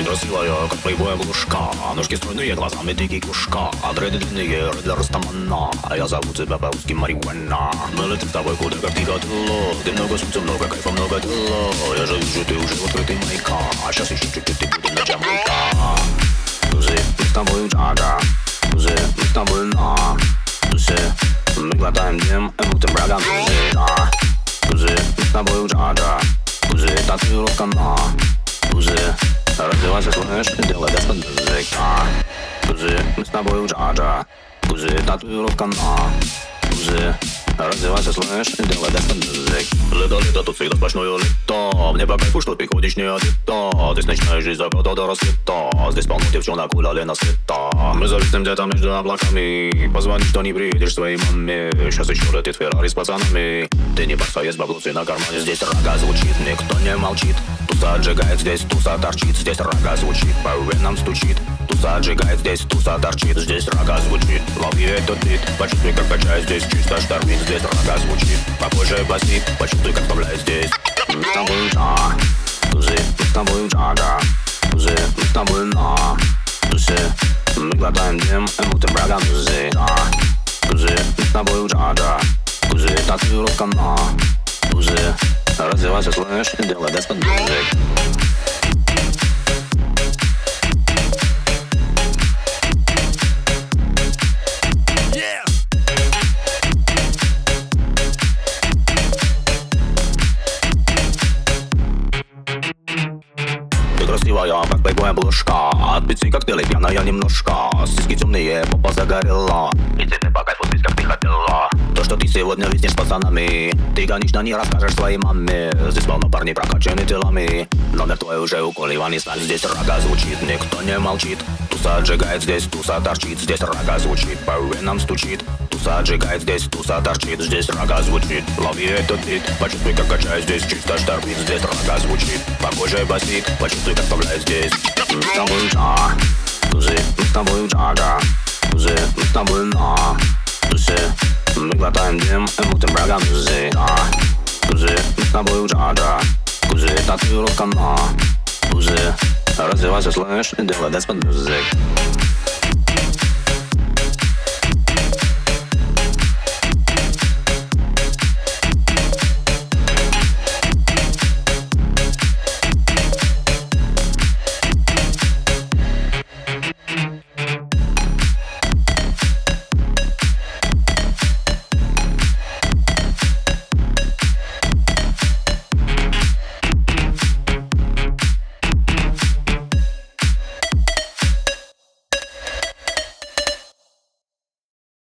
Ты красивая, как плейбоя глушка Ножки стройные, глазами дикий кушка Дреды длинные, для Ростамана А я зову тебя по-русски Марихуана Мы летим с тобой куда, как ты хотела Ты много солнца, много кайфа, много дела Я же вижу, ты уже в открытый маяка А сейчас еще чуть-чуть, и будем на Джамайка Тузы, мы с тобой джага Тузы, мы с тобой на Тузы, мы глотаем дым И мутим брагам Тузы, да Тузы, мы с тобой джага Тузы, татуировка на Тузы, развивайся, слышь, делай без языка Тузы, мы с тобой джага Тузы, татуировка на Тузы, Развивайся, слышь, делай без язык Лето-лето, тут всегда сплошное лето. Мне по кайфу, что ты ходишь не одета. Здесь ночная жизнь заката до рассвета. Здесь полно девчонок гуляли на света. Мы зависнем где-то между облаками. Позвони, что не приедешь своей маме. Сейчас еще летит Феррари с пацанами. Ты не барса, есть баблуцы на кармане. Здесь рога звучит, никто не молчит. Туса отжигает, здесь туса торчит. Здесь рога звучит, по венам стучит. Туса отжигает, здесь туса торчит. Здесь рога звучит, лови этот бит. Почувствуй, как качает здесь чисто штормит Здесь рога звучит, попозже басит Почувствуй, как вставляет здесь. Мы с тобой на Тузы, мы с тобой джага. Тузы, мы с тобой на Тузы, мы глотаем дым брагам тузы, да. Тузы, мы с тобой джага. Тузы, татуировка на Тузы, развивайся, слышь, делай без подмузык Красивая, как плейбой обложка От пиццы коктейлей пьяная немножко Сиськи темные, попа загорела И тебе по кайфу здесь, как ты хотела То, что ты сегодня виснешь с пацанами Ты, конечно, не расскажешь своей маме Здесь полно парней прокачаны телами Номер твой уже у Коли Иван Сталь Здесь рога звучит, никто не молчит Туса отжигает, здесь туса торчит Здесь рога звучит, по венам стучит Туса отжигает, здесь туса торчит Здесь рога звучит, лови этот бит Почувствуй, как качает здесь чисто штормит Здесь рога звучит, похоже басит Почувствуй, как вставляет здесь Мы с тобой джа Тузы, мы с тобой джага Тузы, мы с тобой И мутим брагам тузы, да Тузы, мы с тобой джага татуировка на Тузы, развивайся, слышь, делай без под язык